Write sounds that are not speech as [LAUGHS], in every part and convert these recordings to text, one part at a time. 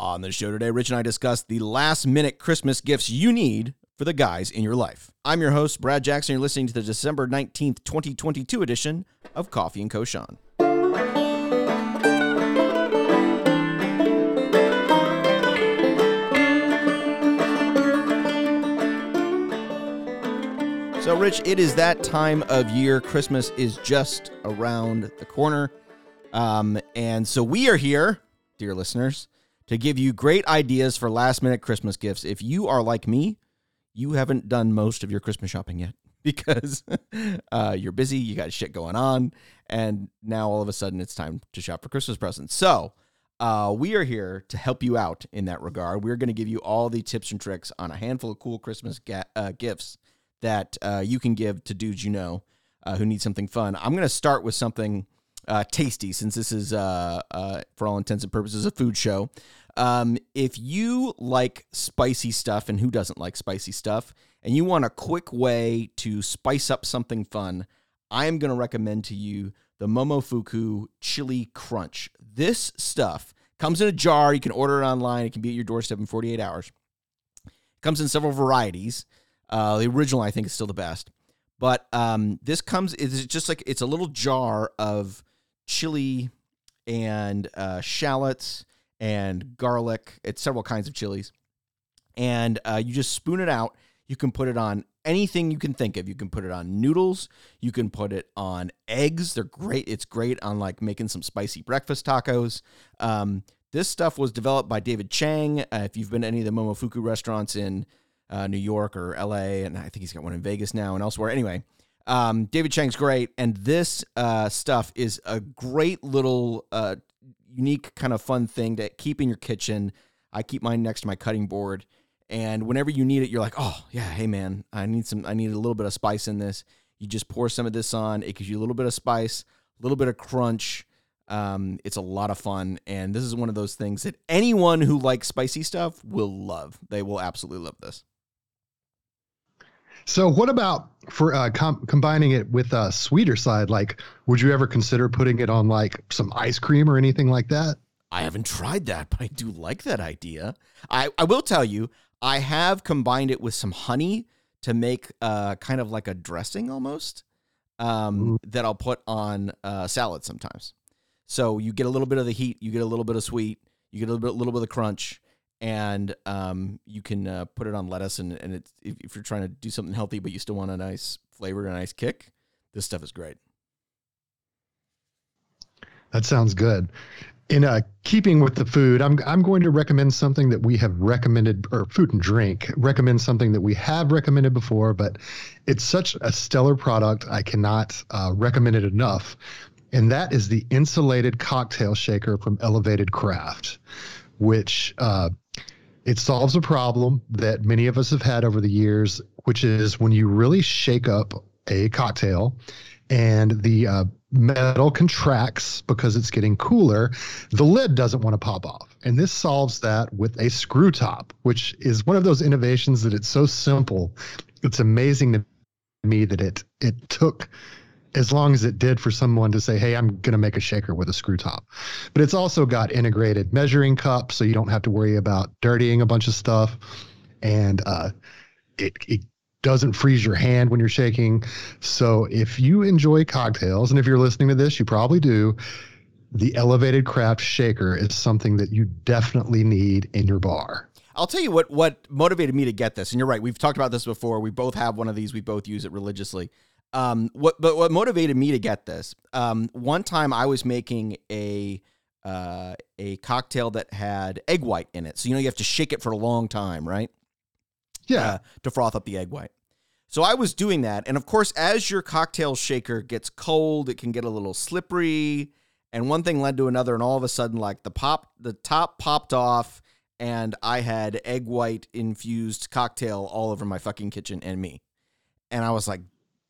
On the show today, Rich and I discuss the last minute Christmas gifts you need for the guys in your life. I'm your host, Brad Jackson. You're listening to the December 19th, 2022 edition of Coffee and Cochon. So, Rich, it is that time of year. Christmas is just around the corner. Um, and so we are here, dear listeners, to give you great ideas for last minute Christmas gifts. If you are like me, you haven't done most of your Christmas shopping yet [LAUGHS] because uh, you're busy, you got shit going on, and now all of a sudden it's time to shop for Christmas presents. So, uh, we are here to help you out in that regard. We're going to give you all the tips and tricks on a handful of cool Christmas ga- uh, gifts that uh, you can give to dudes you know uh, who need something fun. I'm going to start with something uh, tasty since this is, for all intents and purposes, a food show. Um, if you like spicy stuff, and who doesn't like spicy stuff, and you want a quick way to spice up something fun, I am going to recommend to you the Momofuku Chili Crunch. This stuff comes in a jar. You can order it online. It can be at your doorstep in 48 hours. It comes in several varieties. Uh, the original, I think, is still the best. But um, this comes, it's just like, it's a little jar of chili and uh, shallots and garlic. It's several kinds of chilies. And uh, you just spoon it out. You can put it on anything you can think of. You can put it on noodles. You can put it on eggs. They're great. It's great on like making some spicy breakfast tacos. Um, this stuff was developed by David Chang. Uh, if you've been to any of the Momofuku restaurants in uh, New York or LA, and I think he's got one in Vegas now and elsewhere. Anyway, um, David Chang's great, and this uh, stuff is a great little uh, unique kind of fun thing to keep in your kitchen. I keep mine next to my cutting board, and whenever you need it, you're like, oh yeah, hey man, I need some, I need a little bit of spice in this. You just pour some of this on. It gives you a little bit of spice, a little bit of crunch. Um, it's a lot of fun, and this is one of those things that anyone who likes spicy stuff will love. They will absolutely love this. So, what about for uh, com- combining it with a sweeter side? Like, would you ever consider putting it on like some ice cream or anything like that? I haven't tried that, but I do like that idea. I, I will tell you, I have combined it with some honey to make uh, kind of like a dressing almost um, that I'll put on uh, salad sometimes. So you get a little bit of the heat, you get a little bit of sweet, you get a little bit, little bit of crunch, and um, you can uh, put it on lettuce. And, and it's, if, if you're trying to do something healthy, but you still want a nice flavor and a nice kick, this stuff is great. That sounds good. In uh, keeping with the food, I'm I'm going to recommend something that we have recommended, or food and drink. Recommend something that we have recommended before, but it's such a stellar product. I cannot uh, recommend it enough, and that is the insulated cocktail shaker from Elevated Craft, which uh, it solves a problem that many of us have had over the years, which is when you really shake up a cocktail and the uh, metal contracts because it's getting cooler, the lid doesn't want to pop off. And this solves that with a screw top, which is one of those innovations that it's so simple. It's amazing to me that it it took as long as it did for someone to say, "Hey, I'm going to make a shaker with a screw top." But it's also got integrated measuring cups, so you don't have to worry about dirtying a bunch of stuff, and uh, it it doesn't freeze your hand when you're shaking. So if you enjoy cocktails, and if you're listening to this, you probably do. The elevated craft shaker is something that you definitely need in your bar. I'll tell you what what motivated me to get this, and you're right. We've talked about this before. We both have one of these. We both use it religiously. Um, what but what motivated me to get this? Um, one time I was making a uh, a cocktail that had egg white in it. So you know you have to shake it for a long time, right? Yeah. Uh, to froth up the egg white. So I was doing that, and of course, as your cocktail shaker gets cold, it can get a little slippery, and one thing led to another, and all of a sudden, like the pop, the top popped off, and I had egg white infused cocktail all over my fucking kitchen and me, and I was like,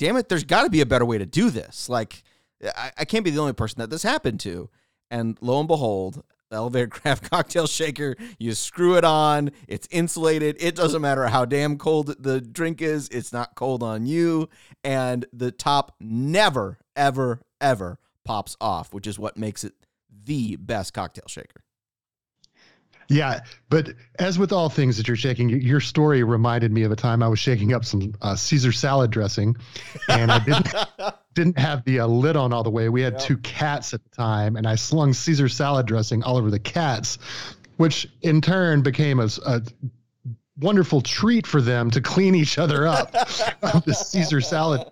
"Damn it! There's got to be a better way to do this. Like, I, I can't be the only person that this happened to." And lo and behold, the elevated [LAUGHS] craft cocktail shaker. You screw it on. It's insulated. It doesn't matter how damn cold the drink is. It's not cold on you. And the top never, ever, ever pops off, which is what makes it the best cocktail shaker. Yeah, but as with all things that you're shaking, your story reminded me of a time I was shaking up some uh, Caesar salad dressing, and I didn't [LAUGHS] didn't have the uh, lid on all the way. We had yep. two cats at the time, and I slung Caesar salad dressing all over the cats, which in turn became a, a wonderful treat for them to clean each other up [LAUGHS] of the Caesar salad.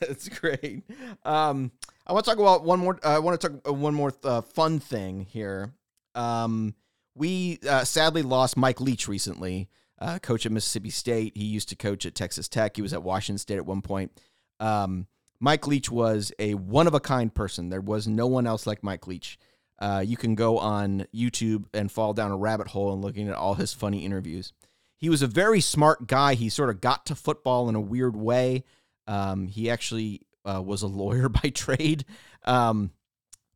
That's great. Um, I want to talk about one more. Uh, I want to talk one more uh, fun thing here. Um, we uh, sadly lost Mike Leach recently, uh, coach at Mississippi State. He used to coach at Texas Tech. He was at Washington State at one point. Um, Mike Leach was a one of a kind person. There was no one else like Mike Leach. Uh, you can go on YouTube and fall down a rabbit hole and looking at all his funny interviews. He was a very smart guy. He sort of got to football in a weird way. Um, he actually uh, was a lawyer [LAUGHS] by trade. Um,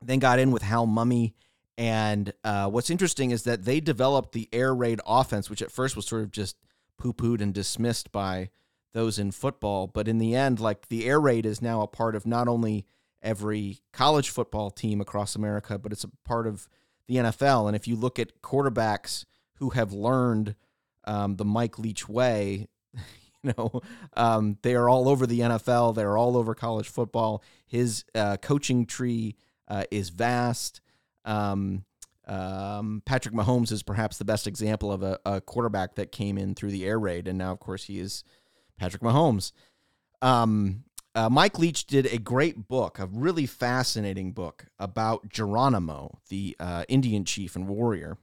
then got in with Hal Mumme and uh, what's interesting is that they developed the air raid offense, which at first was sort of just poo pooed and dismissed by those in football. But in the end, like the air raid is now a part of not only every college football team across America, but it's a part of the NFL. And if you look at quarterbacks who have learned um, the Mike Leach way, [LAUGHS] you know, um, they are all over the NFL. They're all over college football. His uh, coaching tree uh, is vast. Um, um, Patrick Mahomes is perhaps the best example of a, a, quarterback that came in through the air raid, and now, of course, he is Patrick Mahomes. Um, uh, Mike Leach did a great book, a really fascinating book about Geronimo, the uh, Indian chief and warrior.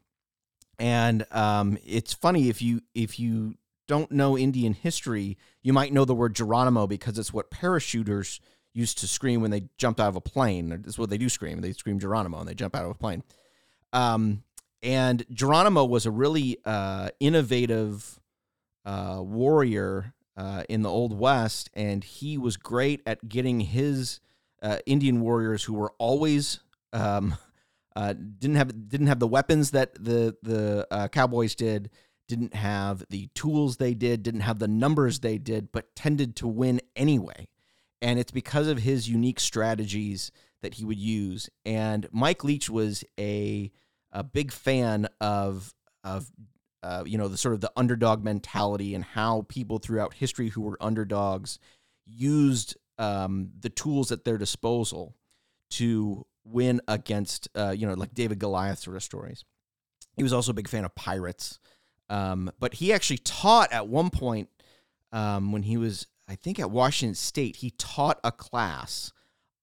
And um, it's funny if you if you don't know Indian history, you might know the word Geronimo because it's what parachuters used to scream when they jumped out of a plane. That's what they do scream. They scream Geronimo and they jump out of a plane. Um, and Geronimo was a really uh, innovative uh, warrior uh, in the Old West, and he was great at getting his uh, Indian warriors who were always um, [LAUGHS] uh, didn't have didn't have the weapons that the the uh, cowboys did, didn't have the tools they did, didn't have the numbers they did, but tended to win anyway and it's because of his unique strategies that he would use. And Mike Leach was a a big fan of of uh, you know the sort of the underdog mentality and how people throughout history who were underdogs used um, the tools at their disposal to win against uh, you know like David Goliath sort of stories. He was also a big fan of pirates, um, but he actually taught at one point um, when he was I think at Washington State, he taught a class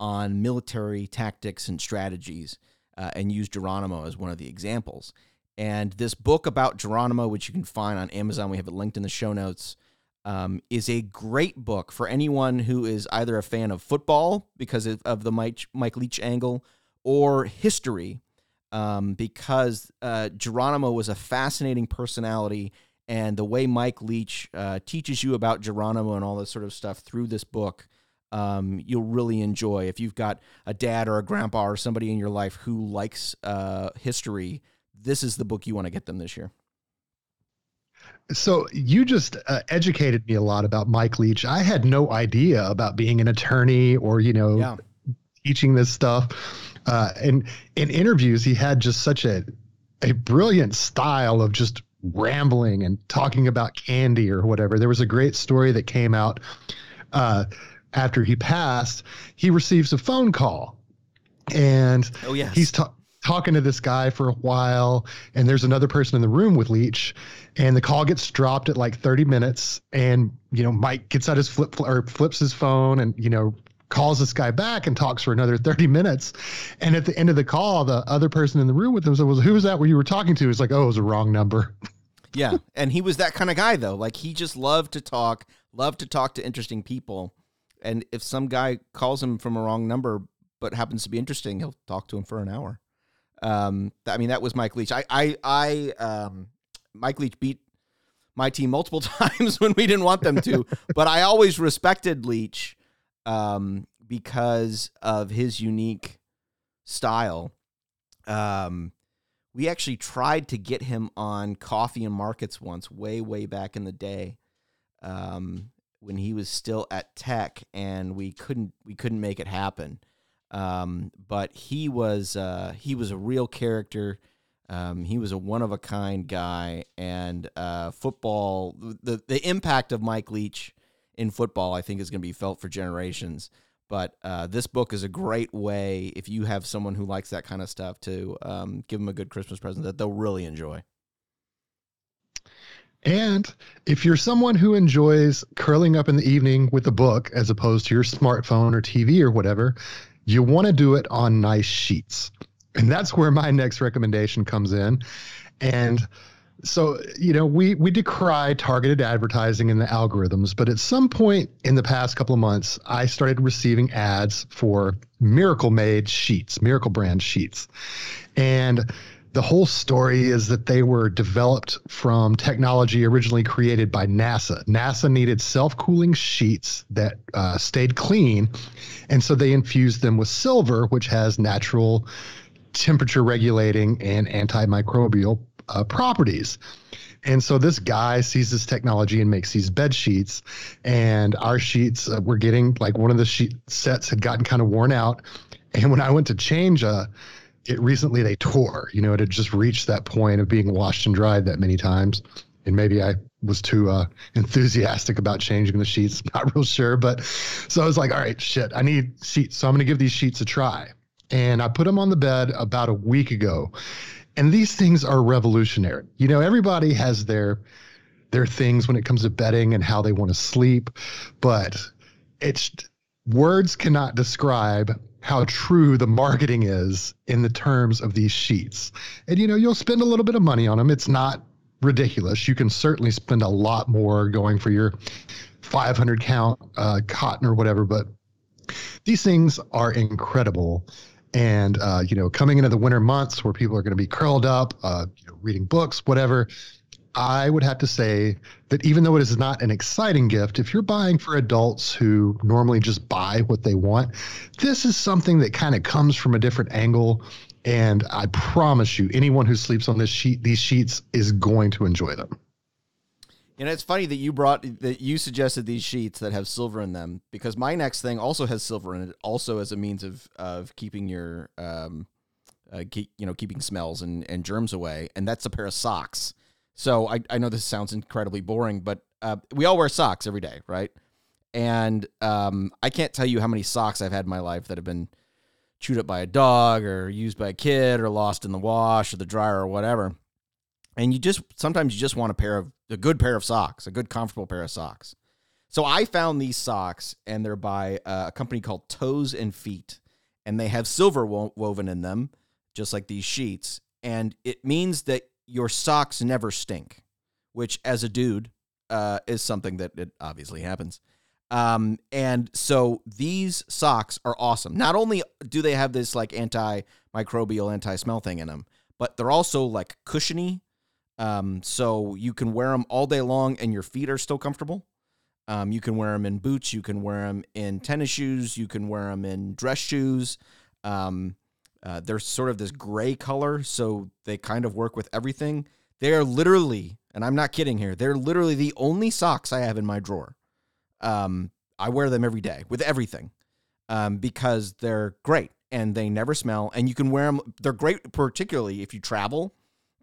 on military tactics and strategies uh, and used Geronimo as one of the examples. And this book about Geronimo, which you can find on Amazon, we have it linked in the show notes, um, is a great book for anyone who is either a fan of football because of the Mike, Mike Leach angle or history um, because uh, Geronimo was a fascinating personality and the way Mike Leach uh, teaches you about Geronimo and all this sort of stuff through this book, um, you'll really enjoy. If you've got a dad or a grandpa or somebody in your life who likes uh, history, this is the book you want to get them this year. So you just uh, educated me a lot about Mike Leach. I had no idea about being an attorney or you know yeah. teaching this stuff. Uh, and in interviews, he had just such a a brilliant style of just rambling and talking about candy or whatever. There was a great story that came out uh, after he passed. He receives a phone call, and oh yes, he's ta- talking to this guy for a while, and there's another person in the room with Leach, and the call gets dropped at like 30 minutes, and you know Mike gets out his flip or flips his phone, and you know calls this guy back and talks for another 30 minutes. And at the end of the call, the other person in the room with him said, well, who was that where you were talking to? He's like, oh, it was a wrong number. [LAUGHS] Yeah, and he was that kind of guy though. Like he just loved to talk, loved to talk to interesting people. And if some guy calls him from a wrong number but happens to be interesting, he'll talk to him for an hour. Um, I mean, that was Mike Leach. I, I, I, um, Mike Leach beat my team multiple [LAUGHS] times when we didn't want them to, but I always respected Leach um, because of his unique style. Um, we actually tried to get him on Coffee and Markets once, way way back in the day, um, when he was still at Tech, and we couldn't we couldn't make it happen. Um, but he was uh, he was a real character. Um, he was a one of a kind guy, and uh, football. The the impact of Mike Leach in football, I think, is going to be felt for generations. But uh, this book is a great way if you have someone who likes that kind of stuff to um, give them a good Christmas present that they'll really enjoy. And if you're someone who enjoys curling up in the evening with a book as opposed to your smartphone or TV or whatever, you want to do it on nice sheets. And that's where my next recommendation comes in. And so, you know, we we decry targeted advertising and the algorithms, but at some point in the past couple of months, I started receiving ads for Miracle Made sheets, Miracle brand sheets. And the whole story is that they were developed from technology originally created by NASA. NASA needed self cooling sheets that uh, stayed clean. And so they infused them with silver, which has natural temperature regulating and antimicrobial uh, properties. And so this guy sees this technology and makes these bed sheets. And our sheets uh, were getting like one of the sheet sets had gotten kind of worn out. And when I went to change a, it recently they tore. You know, it had just reached that point of being washed and dried that many times. And maybe I was too uh, enthusiastic about changing the sheets. [LAUGHS] Not real sure, but so I was like, all right, shit, I need sheets. So I'm going to give these sheets a try. And I put them on the bed about a week ago. And these things are revolutionary. You know, everybody has their their things when it comes to bedding and how they want to sleep, but it's words cannot describe how true the marketing is in the terms of these sheets. And you know, you'll spend a little bit of money on them. It's not ridiculous. You can certainly spend a lot more going for your 500 count uh, cotton or whatever, but these things are incredible. And uh, you know, coming into the winter months where people are going to be curled up, uh, you know, reading books, whatever, I would have to say that even though it is not an exciting gift, if you're buying for adults who normally just buy what they want, this is something that kind of comes from a different angle. And I promise you, anyone who sleeps on this sheet, these sheets, is going to enjoy them. Know, it's funny that you brought that you suggested these sheets that have silver in them because my next thing also has silver in it, also as a means of of keeping your um, uh, keep, you know, keeping smells and and germs away, and that's a pair of socks. So I, I know this sounds incredibly boring, but uh, we all wear socks every day, right? And um, I can't tell you how many socks I've had in my life that have been chewed up by a dog or used by a kid or lost in the wash or the dryer or whatever. And you just sometimes you just want a pair of a good pair of socks, a good comfortable pair of socks. So I found these socks and they're by uh, a company called Toes and Feet, and they have silver wo- woven in them, just like these sheets. And it means that your socks never stink, which as a dude uh, is something that it obviously happens. Um, and so these socks are awesome. Not only do they have this like antimicrobial, anti smell thing in them, but they're also like cushiony. Um, so you can wear them all day long and your feet are still comfortable. Um, you can wear them in boots, you can wear them in tennis shoes, you can wear them in dress shoes. Um, uh, they're sort of this gray color, so they kind of work with everything. They are literally, and I'm not kidding here, they're literally the only socks I have in my drawer. Um, I wear them every day with everything um, because they're great and they never smell. And you can wear them, they're great, particularly if you travel,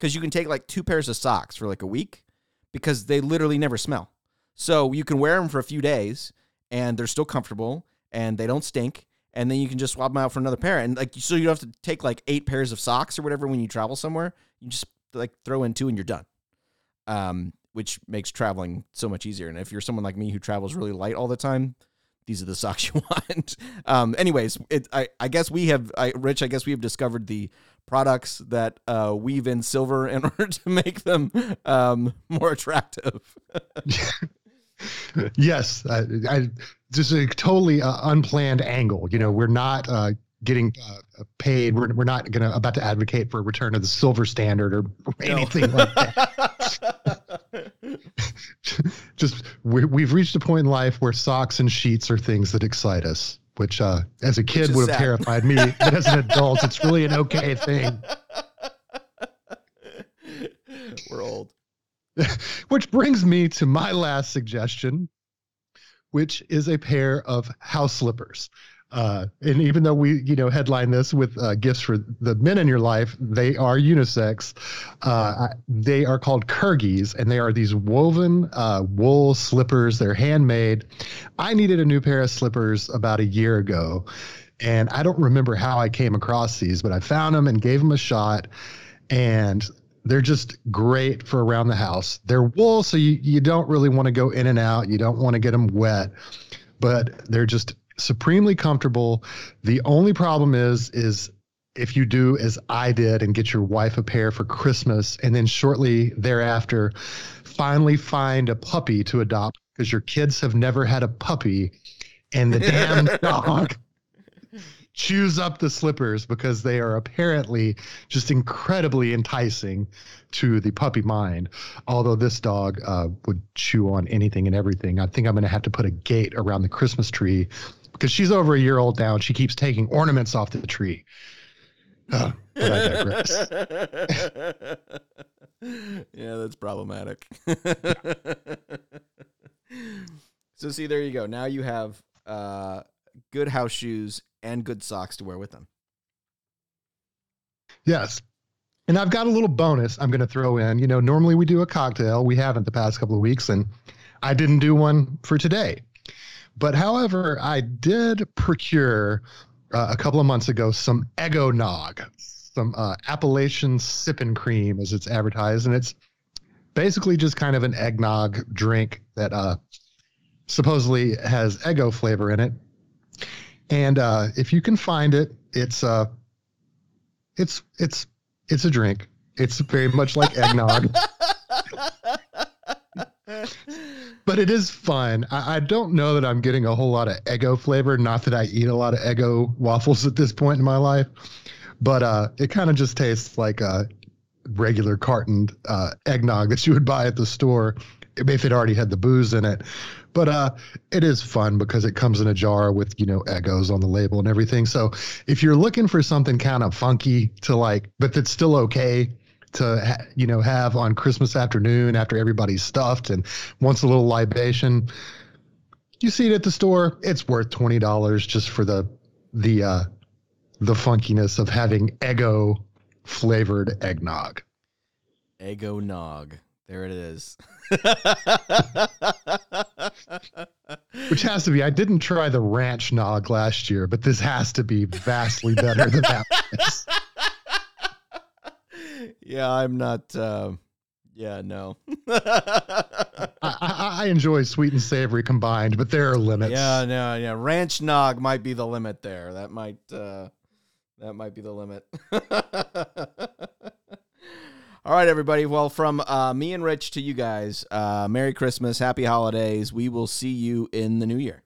because you can take like two pairs of socks for like a week because they literally never smell. So you can wear them for a few days and they're still comfortable and they don't stink and then you can just swap them out for another pair. And like, so you don't have to take like eight pairs of socks or whatever when you travel somewhere. You just like throw in two and you're done. Um, which makes traveling so much easier. And if you're someone like me who travels really light all the time, these are the socks [LAUGHS] you want. um, anyways, it, I, I guess we have, I, Rich, I guess we have discovered the products that uh, weave in silver [LAUGHS] in order to make them um, more attractive. [LAUGHS] yes, I, I just a totally uh, unplanned angle. You know, we're not uh, getting uh, paid. We're, we're not going to about to advocate for a return of the silver standard or anything no. like that. [LAUGHS] just we, have reached a point in life where socks and sheets are things that excite us, which uh, as a kid would have sad. terrified me, but as an adult, it's really an okay thing. [LAUGHS] We're old. [LAUGHS] which brings me to my last suggestion, which is a pair of house slippers. Uh, and even though we, you know, headline this with uh, gifts for the men in your life, they are unisex. Uh, they are called Kyrgies, and they are these woven uh, wool slippers. They're handmade. I needed a new pair of slippers about a year ago, and I don't remember how I came across these, but I found them and gave them a shot. And they're just great for around the house. They're wool, so you, you don't really want to go in and out. You don't want to get them wet, but they're just supremely comfortable. The only problem is is if you do as I did and get your wife a pair for Christmas and then shortly thereafter finally find a puppy to adopt because your kids have never had a puppy and the damn [LAUGHS] dog chews up the slippers because they are apparently just incredibly enticing to the puppy mind. Although this dog uh, would chew on anything and everything. I think I'm going to have to put a gate around the Christmas tree because she's over a year old now and she keeps taking ornaments off the tree. Uh, but I digress. [LAUGHS] yeah, that's problematic. [LAUGHS] so see, there you go. Now you have uh, good house shoes and good socks to wear with them. Yes. And I've got a little bonus I'm going to throw in. You know, normally we do a cocktail. We haven't the past couple of weeks, and I didn't do one for today. But however, I did procure uh, a couple of months ago some Nog, some uh, Appalachian sipping cream, as it's advertised, and it's basically just kind of an eggnog drink that uh, supposedly has Eggo flavor in it. And uh, if you can find it, it's uh, it's it's it's a drink. It's very much like [LAUGHS] eggnog. But it is fun. I, I, don't know that I'm getting a whole lot of Eggo flavor. Not that I eat a lot of Eggo waffles at this point in my life, but uh, it kind of just tastes like a regular cartoned uh, eggnog that you would buy at the store if it already had the booze in it. But uh, it is fun because it comes in a jar with you know Eggos on the label and everything. So if you're looking for something kind of funky to like, but that's still okay to ha- you know have on Christmas afternoon after everybody's stuffed and wants a little libation, you see it at the store. It's worth twenty dollars just for the the uh, the funkiness of having Eggo flavored eggnog. Eggo nog. There it is. [LAUGHS] Which has to be. I didn't try the ranch nog last year, but this has to be vastly better than that. [LAUGHS] yeah, I'm not. Uh, yeah, no. I, I, I, enjoy sweet and savory combined, but there are limits. Yeah, no, yeah. Ranch nog might be the limit there. That might. Uh, that might be the limit. [LAUGHS] All right, everybody. Well, from uh, me and Rich to you guys, uh, Merry Christmas, Happy Holidays. We will see you in the new year.